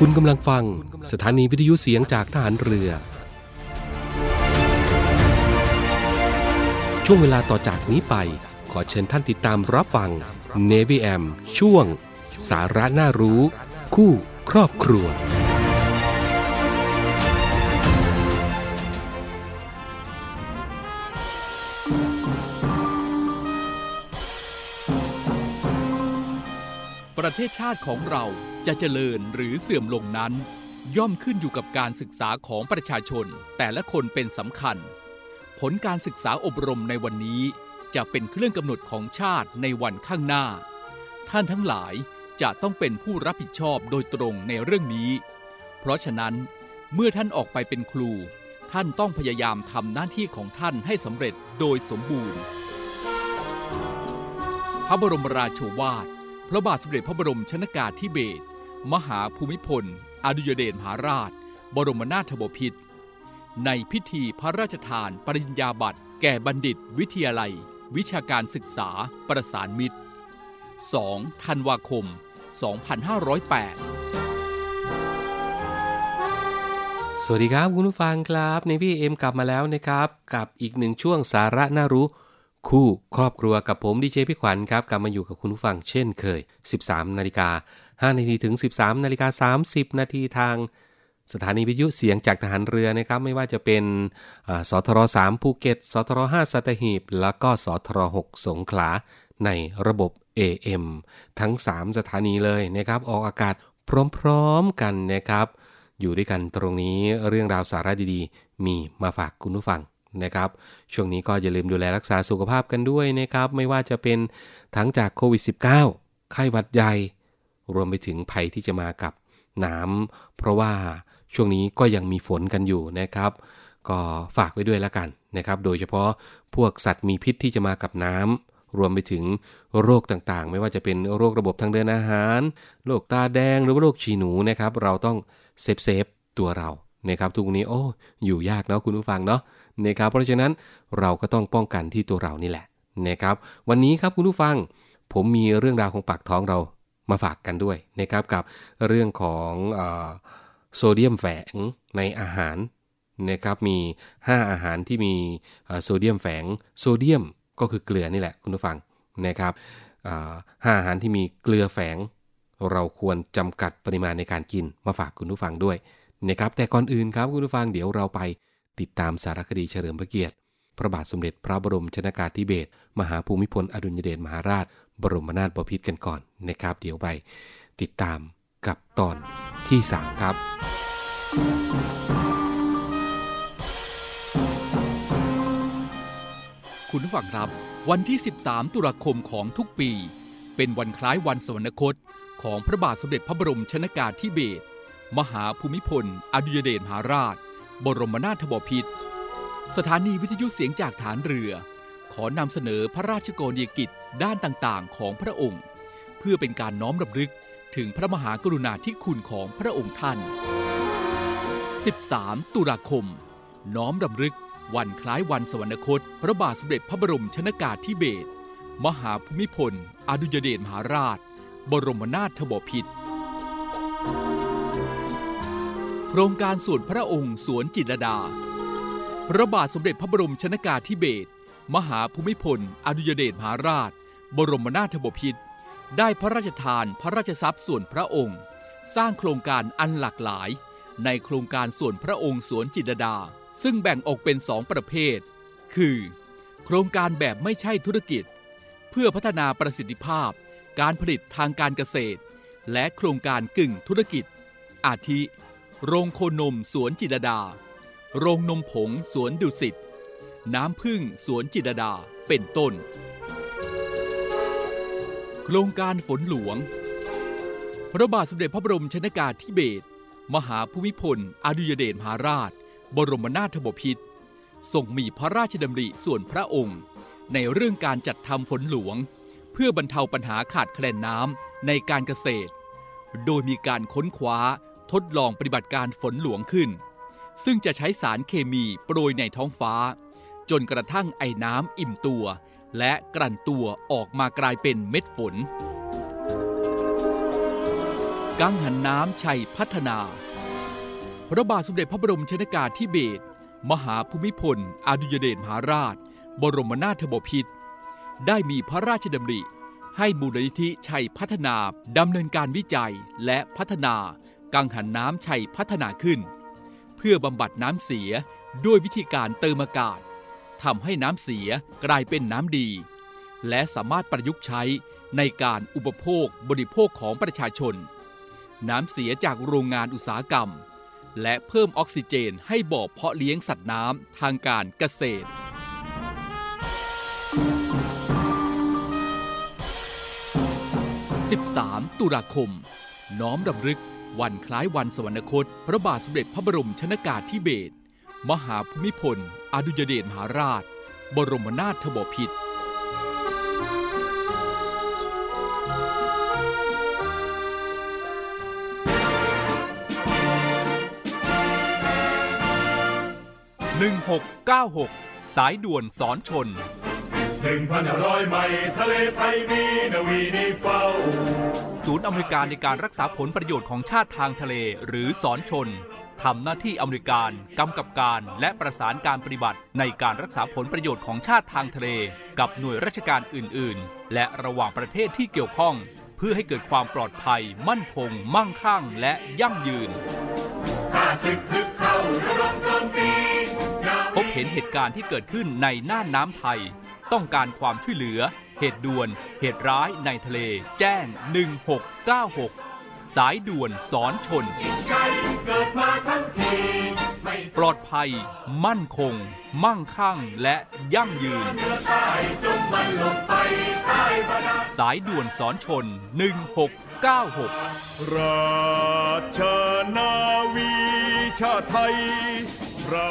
คุณกำลังฟังสถานีวิทยุเสียงจากทหารเรือ ช่วงเวลาต่อจากนี้ไป ขอเชิญท่านติดตามรับฟัง Navy AM ช่วง สาระน่ารู้ คู่ครอบครัว ประเทศชาติของเรา จะเจริญหรือเสื่อมลงนั้น ย่อมขึ้นอยู่กับการศึกษาของประชาชน แต่ละคนเป็นสำคัญ ผลการศึกษาอบรมในวันนี้จะเป็นเครื่องกำหนดของชาติในวันข้างหน้า ท่านทั้งหลายจะต้องเป็นผู้รับผิดชอบโดยตรงในเรื่องนี้ เพราะฉะนั้นเมื่อท่านออกไปเป็นครู ท่านต้องพยายามทำหน้าที่ของท่านให้สำเร็จโดยสมบูรณ์ พระบรมราโชวาท พระบาทสมเด็จพระบรมชนากาธิเบศร มหาภูมิพล อดุยเดชมหาราช บรมนาถบพิตรในพิธีพระราชทานปริญญาบัตร แก่บัณฑิต วิทยาลัย วิชาการศึกษาประสานมิตร 2. ธันวาคม 2508สวัสดีครับคุณผู้ฟังครับในพี่เอ็มกลับมาแล้วนะครับ กับอีกหนึ่งช่วงสาระน่ารู้ คู่ครอบครัวกับผมดีเจพี่ขวัญครับ กลับมาอยู่กับคุณผู้ฟังเช่นเคย 13 นาฬิกา 5นาทีถึง 13นาฬิกา30 นาทีทางสถานีวิทยุเสียงจากทหารเรือนะครับ ไม่ว่าจะเป็นสทร3ภูเก็ตสทร5สัตหีบ แล้วก็สทร6สงขลาในระบบ AM ทั้ง 3 สถานีเลยนะครับ ออกอากาศพร้อมๆกันนะครับ อยู่ด้วยกันตรงนี้เรื่องราวสาระดีๆ มีมาฝากคุณผู้ฟังนะครับ ช่วงนี้ก็อย่าลืมดูแลรักษาสุขภาพกันด้วยนะครับ ไม่ว่าจะเป็นทั้งจากโควิด -19 ไข้หวัดใหญ่ รวมไปถึงภัยที่จะมากับน้ำเพราะว่าช่วงนี้ก็ยังมีฝนกันอยู่นะครับ ก็ฝากไว้ด้วยแล้วกันนะครับ โดยเฉพาะพวกสัตว์มีพิษที่จะมากับน้ำรวมไปถึงโรคต่างๆ ไม่ว่าจะเป็นโรคระบบทางเดินอาหาร โรคตาแดงหรือว่าโรคฉี่หนูนะครับ เราต้อง safe safe ตัวเรานะครับทุกวันนี้โอ้อยู่ยากเนาะคุณผู้ฟังเนาะนะครับเพราะฉะนั้นเราก็ต้องป้องกันที่ตัวเรานี่แหละนะครับ วันนี้ครับคุณผู้ฟัง ผมมีเรื่องราวของปากท้องเรา มาฝากกันด้วยนะครับกับเรื่องของเออโซเดียมแฝงในอาหารนะครับมี 5 อาหารที่มีโซเดียมแฝงโซเดียมก็คือเกลือนี่แหละคุณผู้ฟังนะครับห้าอาหารที่มีเกลือแฝง เราควรจำกัดปริมาณในการกินมาฝากคุณผู้ฟังด้วยนะครับแต่ก่อนอื่นครับคุณผู้ฟังเดี๋ยวเราไปติดตามสารคดีเฉลิมพระเกียรติ พระบาทสมเด็จพระบรมชนากาธิเบศรมหาภูมิพลอดุลยเดชมหาราช บรมนาถบพิตรกันก่อนนะครับ เดี๋ยวไปติดตามกับตอนที่ 3 ครับ คุณผู้ฟังครับวันที่ 13 ตุลาคมของทุกปี เป็นวันคล้ายวันสวรรคต ของพระบาทสมเด็จพระบรมชนากาธิเบศรมหาภูมิพลอดุลยเดชมหาราช บรมนาถบพิตร สถานีวิทยุเสียงจากฐานเรือ ขอนำเสนอพระราชกรณียกิจด้านต่างๆ ของพระองค์ เพื่อเป็นการน้อมรำลึกถึงพระมหากรุณาธิคุณของพระองค์ท่าน 13 ตุลาคม น้อมรำลึกวันคล้ายวันสวรรคต พระบาทสมเด็จพระบรมชนากาธิเบศรมหาภูมิพล อดุยเดชมหาราช บรมนาถบพิตรโครงการสวนพระองค์สวนจิตรดา พระบาทสมเด็จพระบรมชนากาธิเบศรมหาภูมิพล อดุยเดชมหาราช บรมนาถบพิตรได้พระราชทานพระราชทรัพย์ส่วนพระองค์ สร้างโครงการอันหลากหลาย ในโครงการส่วนพระองค์สวนจิตรดา ซึ่งแบ่งออกเป็นสองประเภท คือ โครงการแบบไม่ใช่ธุรกิจ เพื่อพัฒนาประสิทธิภาพ การผลิตทางการเกษตร และโครงการกึ่งธุรกิจ อาทิ โรงโคนมสวนจิตรดา โรงนมผงสวนดุสิต น้ำพึ่งสวนจิตดา เป็นต้น โครงการฝนหลวง พระบาทสมเด็จพระบรมชนากาธิเบศร มหาภูมิพล อดุยเดชมหาราช บรมนาถบพิตรทรงมีพระราชดำริส่วนพระองค์ ในเรื่องการจัดทำฝนหลวง เพื่อบรรเทาปัญหาขาดแคลนน้ำในการเกษตร โดยมีการค้นคว้าทดลองปฏิบัติการฝนหลวงขึ้น ซึ่งจะใช้สารเคมีโปรยในท้องฟ้า จนกระทั่งไอ้น้ำอิ่มตัว และกลั่นตัวออกมากลายเป็นเม็ดฝน กังหันน้ำชัยพัฒนา พระบาทสมเด็จพระบรมชนากาธิเบศรมหาภูมิพลอดุยเดชมหาราช บรมนาถบพิตรได้มีพระราชดำริ ให้มูลนิธิชัยพัฒนาดำเนินการวิจัยและพัฒนากังหันน้ำชัยพัฒนาขึ้น เพื่อบำบัดน้ำเสียด้วยวิธีการเติมอากาศทำให้น้ำเสียกลายเป็นน้ำดี และสามารถประยุกต์ใช้ในการอุปโภคบริโภคของประชาชน น้ำเสียจากโรงงานอุตสาหกรรม และเพิ่มออกซิเจนให้บ่อเพาะเลี้ยงสัตว์น้ำทางการเกษตร 13 ตุลาคม น้อมรำลึก วันคล้ายวันสวรรคต พระบาทสมเด็จพระบรมชนากาธิเบศรมหาภูมิพล อดุยเดชมหาราช บรมนาถบพิตร1696 สายด่วนสอนชนหนึ่งพันร้อยไมล์ทะเลไทยมีนาวีนีเฝ้า ศูนย์อเมริการในการรักษาผลประโยชน์ของชาติทางทะเล หรือสอนชนทำหน้าที่อเมริการกำกับการและประสานการปฏิบัติ ในการรักษาผลประโยชน์ของชาติทางทะเล กับหน่วยราชการอื่น ๆ และระหว่างประเทศที่เกี่ยวข้อง เพื่อให้เกิดความปลอดภัย มั่นคง มั่งคั่ง และยั่งยืนพบเห็นเหตุการณ์ที่เกิดขึ้นในน่านน้ำไทย ต้องการความช่วยเหลือ เหตุด่วน เหตุร้ายในทะเล แจ้ง 1696 สายด่วนสอนชนชปลอดภัย มั่นคง มั่งคั่งและยั่งยืน สายด่วนสอนชน 1696 ราชนาวีชาไทยเรา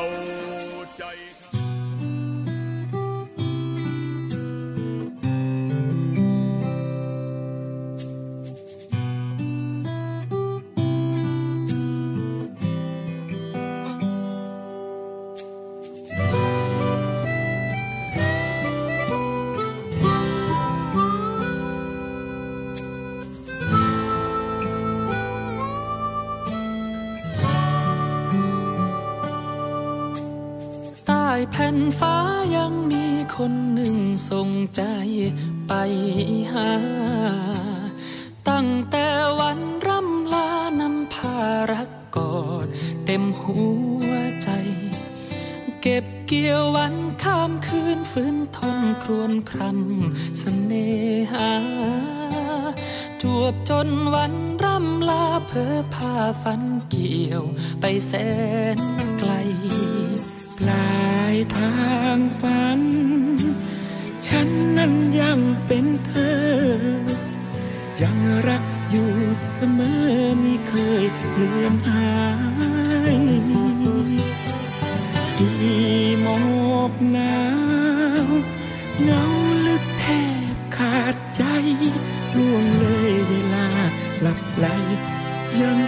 แผ่นฟ้ายังมีคนหนึ่งส่งใจไปหา ตั้งแต่วันร่ำลานำพารักกอดเต็มหัวใจ เก็บเกี่ยววันข้ามคืนฟื้นทนครวนครำเสน่หาจวบจนวันร่ำลาเพอพาฝันเกี่ยวไปแสนไกล ปลายทางฝัน ฉันนั้นยังเป็นเธอ ยังรักอยู่เสมอไม่เคยเลือนหายดีหมอกหนาวเงาลึกแทบขาดใจล่วงเลยเวลาหลับไหลยัง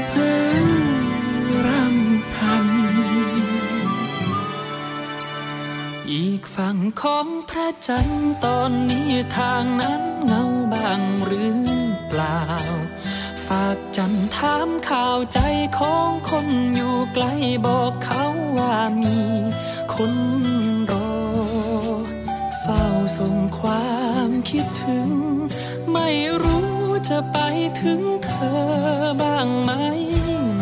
ฝั่งของพระจันทร์ตอนนี้ทางนั้นเงาบางหรือเปล่า ฝากจันทร์ถามข่าวใจของคนอยู่ไกลบอกเขาว่ามีคนรอ เฝ้าส่งความคิดถึง ไม่รู้จะไปถึงเธอบ้างไหมโน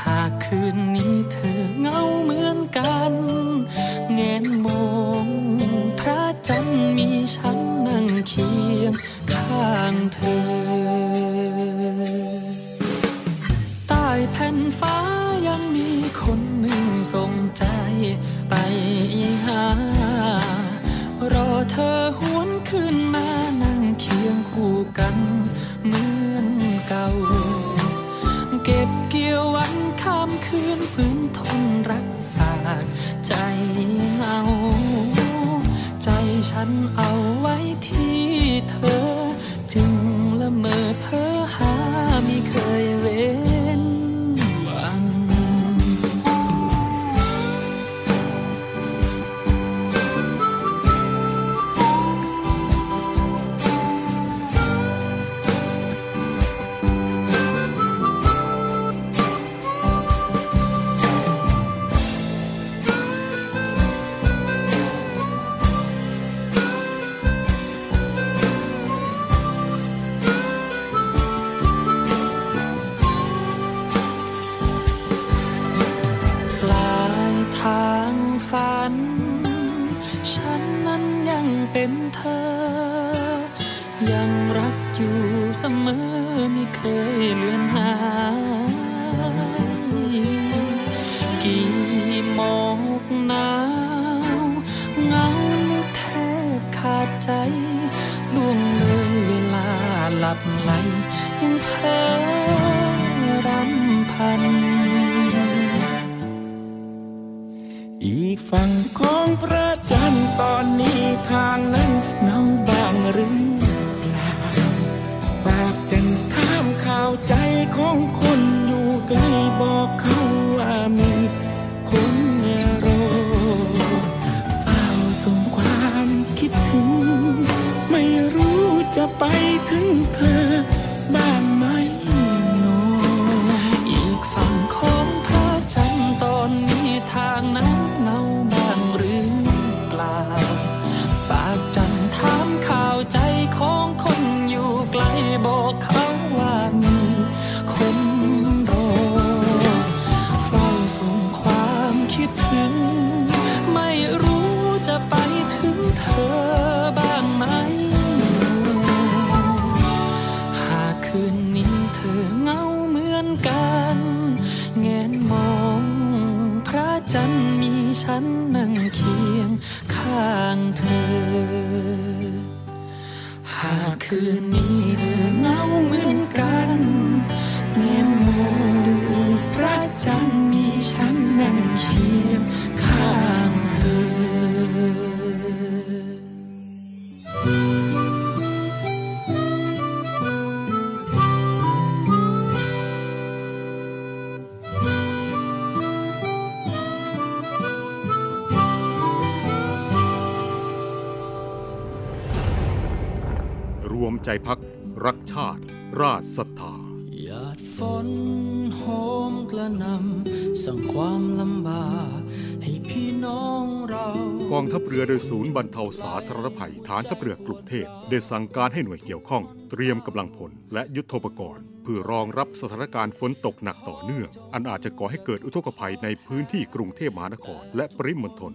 หากคืนนี้เธอเหงาเหมือนกัน มองพระจันทร์มีฉันนั่งเคียงข้างเธอ ใต้แผ่นฟ้ายังมีคนหนึ่งส่งใจไปหา รอเธอหวนขึ้นมานั่งเคียงคู่กันเหมือนเก่า เก็บเกี่ยววันข้ามคืนฝืนทนรักฝาก ใจเงา ใจฉันเอาไว้ที่เธอ จึงละเมอ ใจล่วงเลยเวลาหลับไหลยังเธอรำพัน อีกฝั่งของพระจันทร์ตอนนี้ทางนั้นเงาบางหรือเปล่าฝากจันถามข่าวใจของคนอยู่ไกลบอก จะไปถึงเธอ ใจพักรักชาติ ราชศรัทธาหยาดฝนโหมกระหนำสั่งความลำบากให้พี่น้องเรากองทัพเรือโดยศูนย์บรรเทาสาธารณภัยฐานทัพเรือกรุงเทพได้สั่งการให้หน่วยเกี่ยวข้อง เตรียมกำลังพลและยุทโธปกรณ์เพื่อรองรับสถานการณ์ฝนตกหนักต่อเนื่อง อันอาจจะก่อให้เกิดอุทกภัยในพื้นที่กรุงเทพมหานคร และปริมณฑล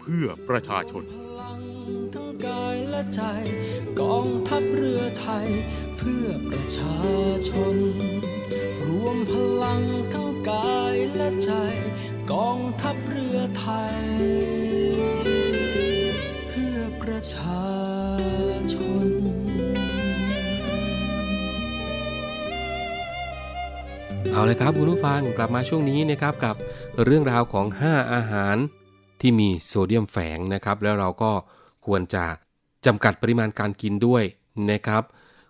เพื่อประชาชน ทั้งกายและใจ กองทัพเรือไทย เพื่อประชาชน รวมพลังทั้งกายและใจ กองทัพเรือไทย เพื่อประชาชนเอาเลยครับคุณผู้ฟังกลับมาช่วงนี้นะครับกับเรื่องราวของ 5 อาหาร ที่มีโซเดียมแฝงนะครับ แล้วเราก็ควรจะจำกัดปริมาณการกินด้วยนะครับ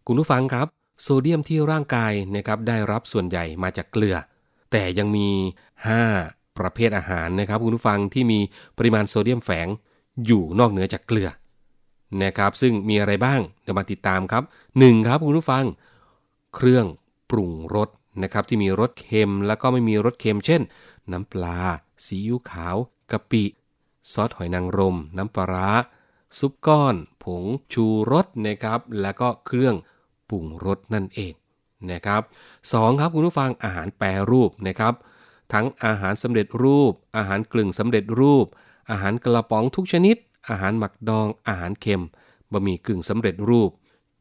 คุณผู้ฟังครับ โซเดียมที่ร่างกายนะครับได้รับส่วนใหญ่มาจากเกลือ แต่ยังมี 5 ประเภทอาหารนะครับ คุณผู้ฟังที่มีปริมาณโซเดียมแฝงอยู่นอกเหนือจากเกลือนะครับ ซึ่งมีอะไรบ้างเดี๋ยวมาติดตามครับ 1. ครับคุณผู้ฟัง เครื่องปรุงรสนะครับที่มีรสเค็มแล้วก็ไม่มีรสเค็ม เช่น น้ำปลา ซีอิ๊วขาวกะปิ ซอสหอยนางรม น้ำปลาร้า ซุปก้อน ผงชูรสนะครับ แล้วก็เครื่องปรุงรสนั่นเองนะครับสองครับคุณผู้ฟังอาหารแปรรูปนะครับ ทั้งอาหารสำเร็จรูป อาหารกลึ่งสำเร็จรูป อาหารกระป๋องทุกชนิด อาหารหมักดอง อาหารเค็มบะหมี่กึ่งสำเร็จรูป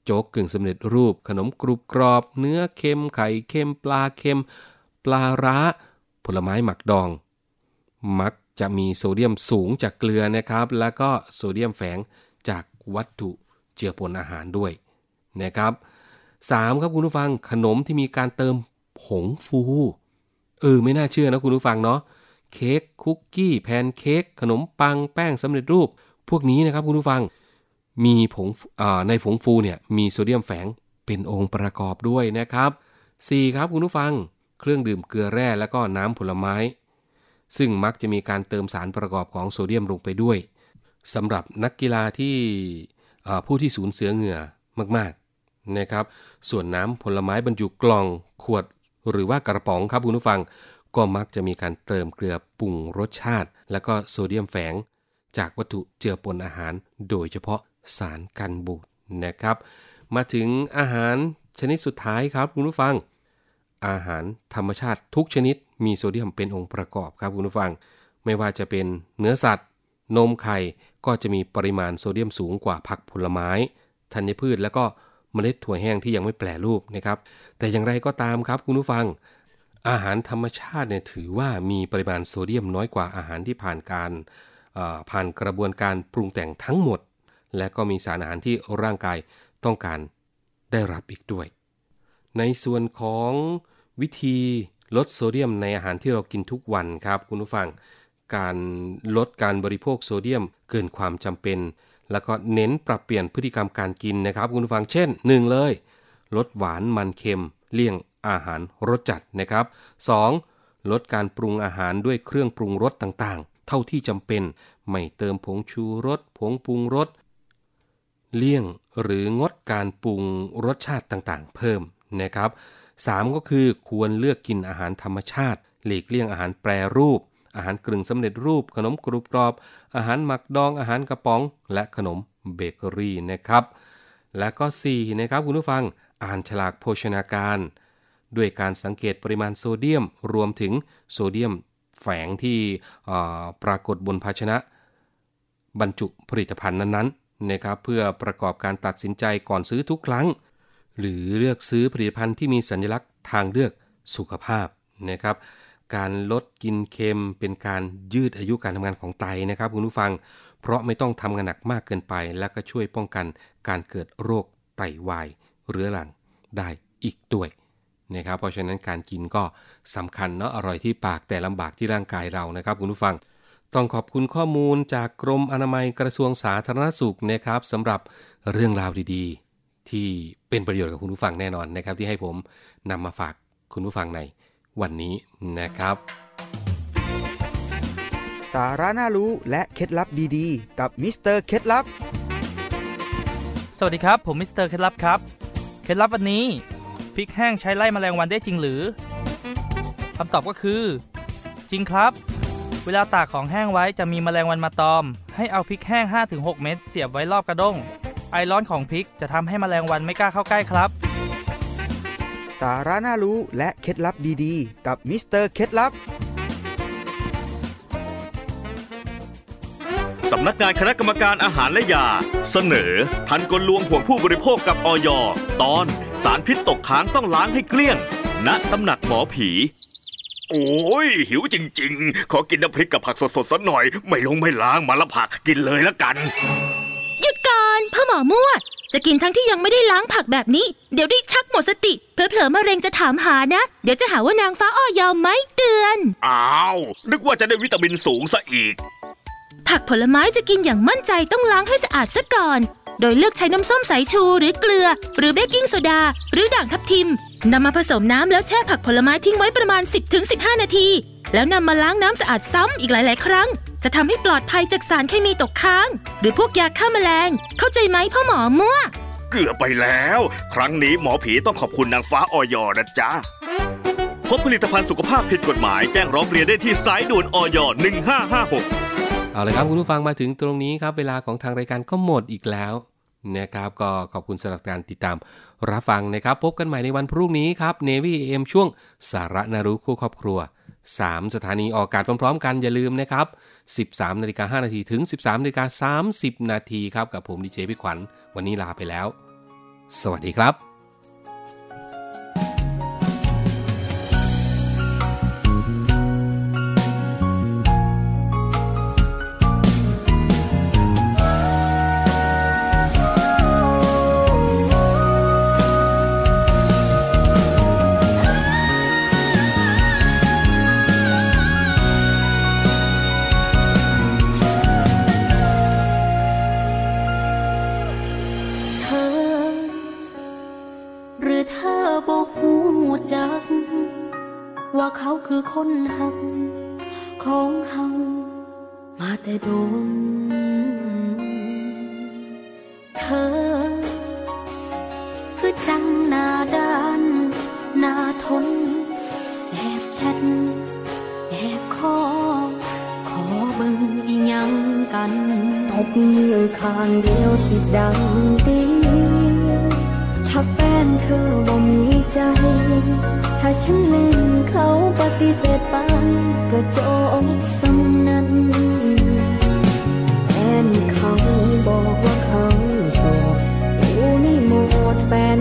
โจ๊กกึ่งสำเร็จรูป ขนมกรุบกรอบ เนื้อเค็มไข่เค็มปลาเค็ม ปลาร้า ผลไม้หมักดอง มัก จะมีโซเดียมสูงจากเกลือนะครับ แล้วก็โซเดียมแฝงจากวัตถุเจือปนอาหารด้วยนะครับ 3. ครับคุณผู้ฟังขนมที่มีการเติมผงฟูเออไม่น่าเชื่อนะคุณผู้ฟังเนาะเค้กคุกกี้แพนเค้กขนมปังแป้งสำเร็จรูป พวกนี้นะครับคุณผู้ฟังมีผงในผงฟูเนี่ยมีโซเดียมแฝงเป็นองค์ประกอบด้วยนะครับ 4. ครับคุณผู้ฟัง เครื่องดื่มเกลือแร่แล้วก็น้ำผลไม้ ซึ่งมักจะมีการเติมสารประกอบของโซเดียมลงไปด้วยสำหรับนักกีฬาที่ผู้ที่สูญเสียเหงื่อมากๆนะครับ ส่วนน้ำผลไม้บรรจุกล่องขวดหรือว่ากระป๋องครับคุณผู้ฟัง ก็มักจะมีการเติมเกลือปรุงรสชาติ และก็โซเดียมแฝง จากวัตถุเจือปนอาหาร โดยเฉพาะสารกันบูดนะครับ มาถึงอาหารชนิดสุดท้ายครับคุณผู้ฟัง อาหารธรรมชาติทุกชนิด มีโซเดียมเป็นองค์ประกอบครับคุณผู้ฟัง ไม่ว่าจะเป็นเนื้อสัตว์ นมไข่ก็จะมีปริมาณโซเดียมสูงกว่าผักผลไม้ ธัญพืชแล้วก็เมล็ดถั่วแห้งที่ยังไม่แปรรูปนะครับ แต่อย่างไรก็ตามครับคุณผู้ฟัง อาหารธรรมชาติเนี่ยถือว่ามีปริมาณโซเดียมน้อยกว่าอาหารที่ผ่านการผ่านกระบวนการปรุงแต่งทั้งหมด และก็มีสารอาหารที่ร่างกายต้องการได้รับอีกด้วย ในส่วนของวิธี ลดโซเดียมในอาหารที่เรากินทุกวันครับคุณผู้ฟัง การลดการบริโภคโซเดียมเกินความจำเป็น แล้วก็เน้นปรับเปลี่ยนพฤติกรรมการกินนะครับคุณผู้ฟังเช่น 1 เลย ลดหวานมันเค็ม เลี่ยงอาหารรสจัดนะครับ 2. ลดการปรุงอาหารด้วยเครื่องปรุงรสต่างๆ เท่าที่จำเป็น ไม่เติมผงชูรส ผงปรุงรส เลี่ยงหรืองดการปรุงรสชาติต่างๆ เพิ่มนะครับ 3. ก็คือควรเลือกกินอาหารธรรมชาติ หลีกเลี่ยงอาหารแปรรูป อาหารกลึงสำเร็จรูป ขนมกรุบกรอบ อาหารหมักดองอาหารกระป๋อง และขนมเบเกอรี่นะครับ และก็ 4 นะครับคุณผู้ฟังอ่านฉลากโภชนาการ ด้วยการสังเกตปริมาณโซเดียม รวมถึงโซเดียมแฝงที่ปรากฏบนภาชนะ บรรจุผลิตภัณฑ์นั้นๆนะครับเพื่อประกอบการตัดสินใจก่อนซื้อทุกครั้ง หรือเลือกซื้อผลิตภัณฑ์ที่มีสัญลักษณ์ทางเลือกสุขภาพนะครับ การลดกินเค็มเป็นการยืดอายุการทำงานของไตนะครับคุณผู้ฟัง เพราะไม่ต้องทำงานหนักมากเกินไป และก็ช่วยป้องกันการเกิดโรคไตาวายเรื้อรังได้อีกด้วยนะครับ เพราะฉะนั้นการกินก็สำคัญเนาะอร่อยที่ปากแต่ลำบากที่ร่างกายเรานะครับคุณผู้ฟัง ต้องขอบคุณข้อมูลจากกรมอนามัยกระทรวงสาธารณสุขนะครับสำหรับเรื่องราวดีๆ ที่เป็นประโยชน์กับคุณผู้ฟังแน่นอนนะครับ ที่ให้ผมนำมาฝากคุณผู้ฟังในวันนี้นะครับ สาระน่ารู้และเคล็ดลับดีๆ กับมิสเตอร์เคล็ดลับ สวัสดีครับ ผมมิสเตอร์เคล็ดลับครับ เคล็ดลับวันนี้พริกแห้งใช้ไล่แมลงวันได้จริงหรือคำตอบก็คือ จริงครับ เวลาตากของแห้งไว้จะมีแมลงวันมาตอม ให้เอาพริกแห้ง 5-6 เม็ดเสียบไว้รอบกระด้ง ไอร้อนของพริกจะทำให้แมลงวันไม่กล้าเข้าใกล้ครับ สาระน่ารู้และเคล็ดลับดีๆ กับมิสเตอร์เคล็ดลับสำนักงานคณะกรรมการอาหารและยา เสนอ ทันกลลวงห่วงผู้บริโภคกับอย. ตอน สารพิษตกค้างต้องล้างให้เกลี้ยงณตำหนักหมอผี โอ้ย หิวจริง ๆ ขอกินน้ำพริกกับผักสดๆสักหน่อย ไม่ล้งไม่ล้างมันละผักกินเลยละกันหยุดก่อน พ่อหมอมั่ว จะกินทั้งที่ยังไม่ได้ล้างผักแบบนี้ เดี๋ยวได้ชักหมดสติ เผลอๆมะเร็งจะถามหานะ เดี๋ยวจะหาว่านางฟ้าอ้อยอมไม่เตือน อ้าว นึกว่าจะได้วิตามินสูงซะอีก ผักผลไม้จะกินอย่างมั่นใจต้องล้างให้สะอาดซะก่อน โดยเลือกใช้น้ำส้มสายชูหรือเกลือ หรือเบกกิ้งโซดา หรือด่างทับทิมนำมาผสมน้ำแล้วแช่ผักผลไม้ทิ้งไว้ประมาณ 10-15 นาที แล้วนำมาล้างน้ำสะอาดซ้ำอีกหลาย ๆ ครั้ง จะทำให้ปลอดภัยจากสารเคมีตกค้าง หรือพวกยาฆ่าแมลง เข้าใจไหมพ่อหมอมั่วเกือบไปแล้ว ครั้งนี้หมอผีต้องขอบคุณนางฟ้าออยนะจ๊ะพบผลิตภัณฑ์สุขภาพผิดกฎหมายแจ้งร้องเรียนได้ที่สายด่วนออย1556 เอาเลยครับคุณผู้ฟังมาถึงตรงนี้ครับ เวลาของทางรายการก็หมดอีกแล้ว นะครับก็ขอบคุณสำหรับการติดตามรับฟังนะครับ พบกันใหม่ในวันพรุ่งนี้ครับเนวี่เอ็มช่วงสาระนารู้คู่ครอบครัว 3 สถานีออกอากาศพร้อมๆ กันอย่าลืมนะครับ 13นาฬิกา5นาทีถึง 13นาฬิกา30 นาทีครับ กับผมดีเจพี่ขวัญวันนี้ลาไปแล้ว สวัสดีครับ วสิดังตีถ้าแฟนเธอบ่มีใจ ถ้าฉันเล่นเขาปฏิเสธไป ก็จบสำนั้นแฟนเขาบอกว่าเขาโสดอยู่ในโหมดแฟน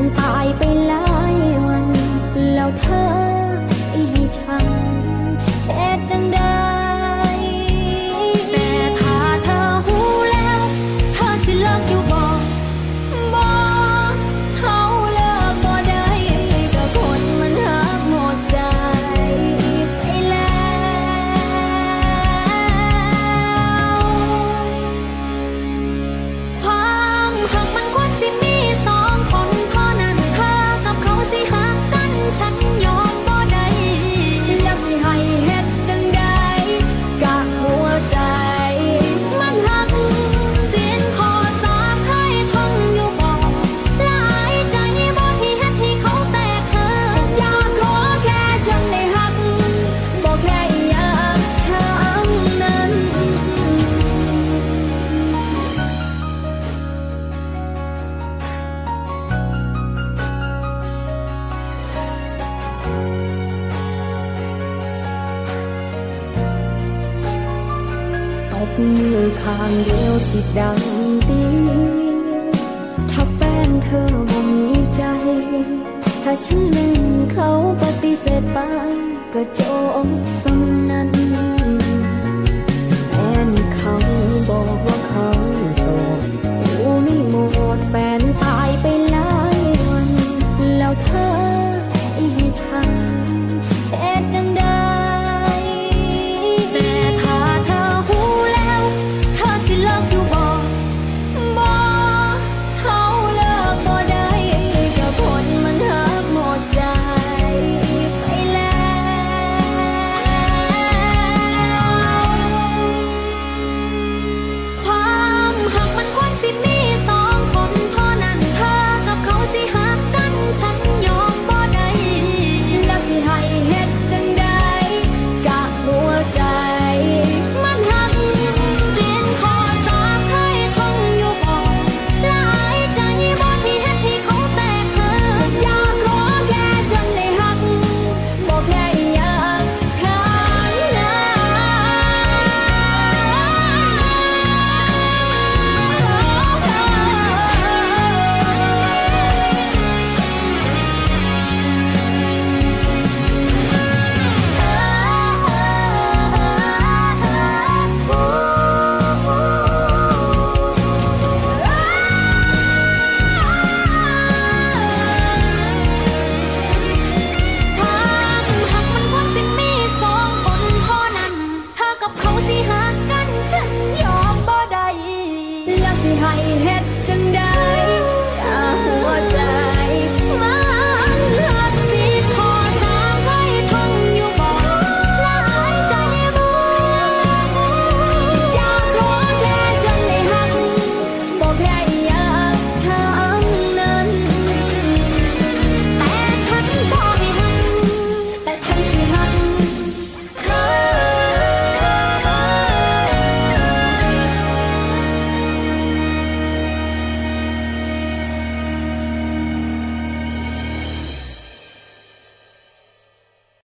ถ้าฉันลืมเขาปฏิเสธไป ก็จบสมนั้น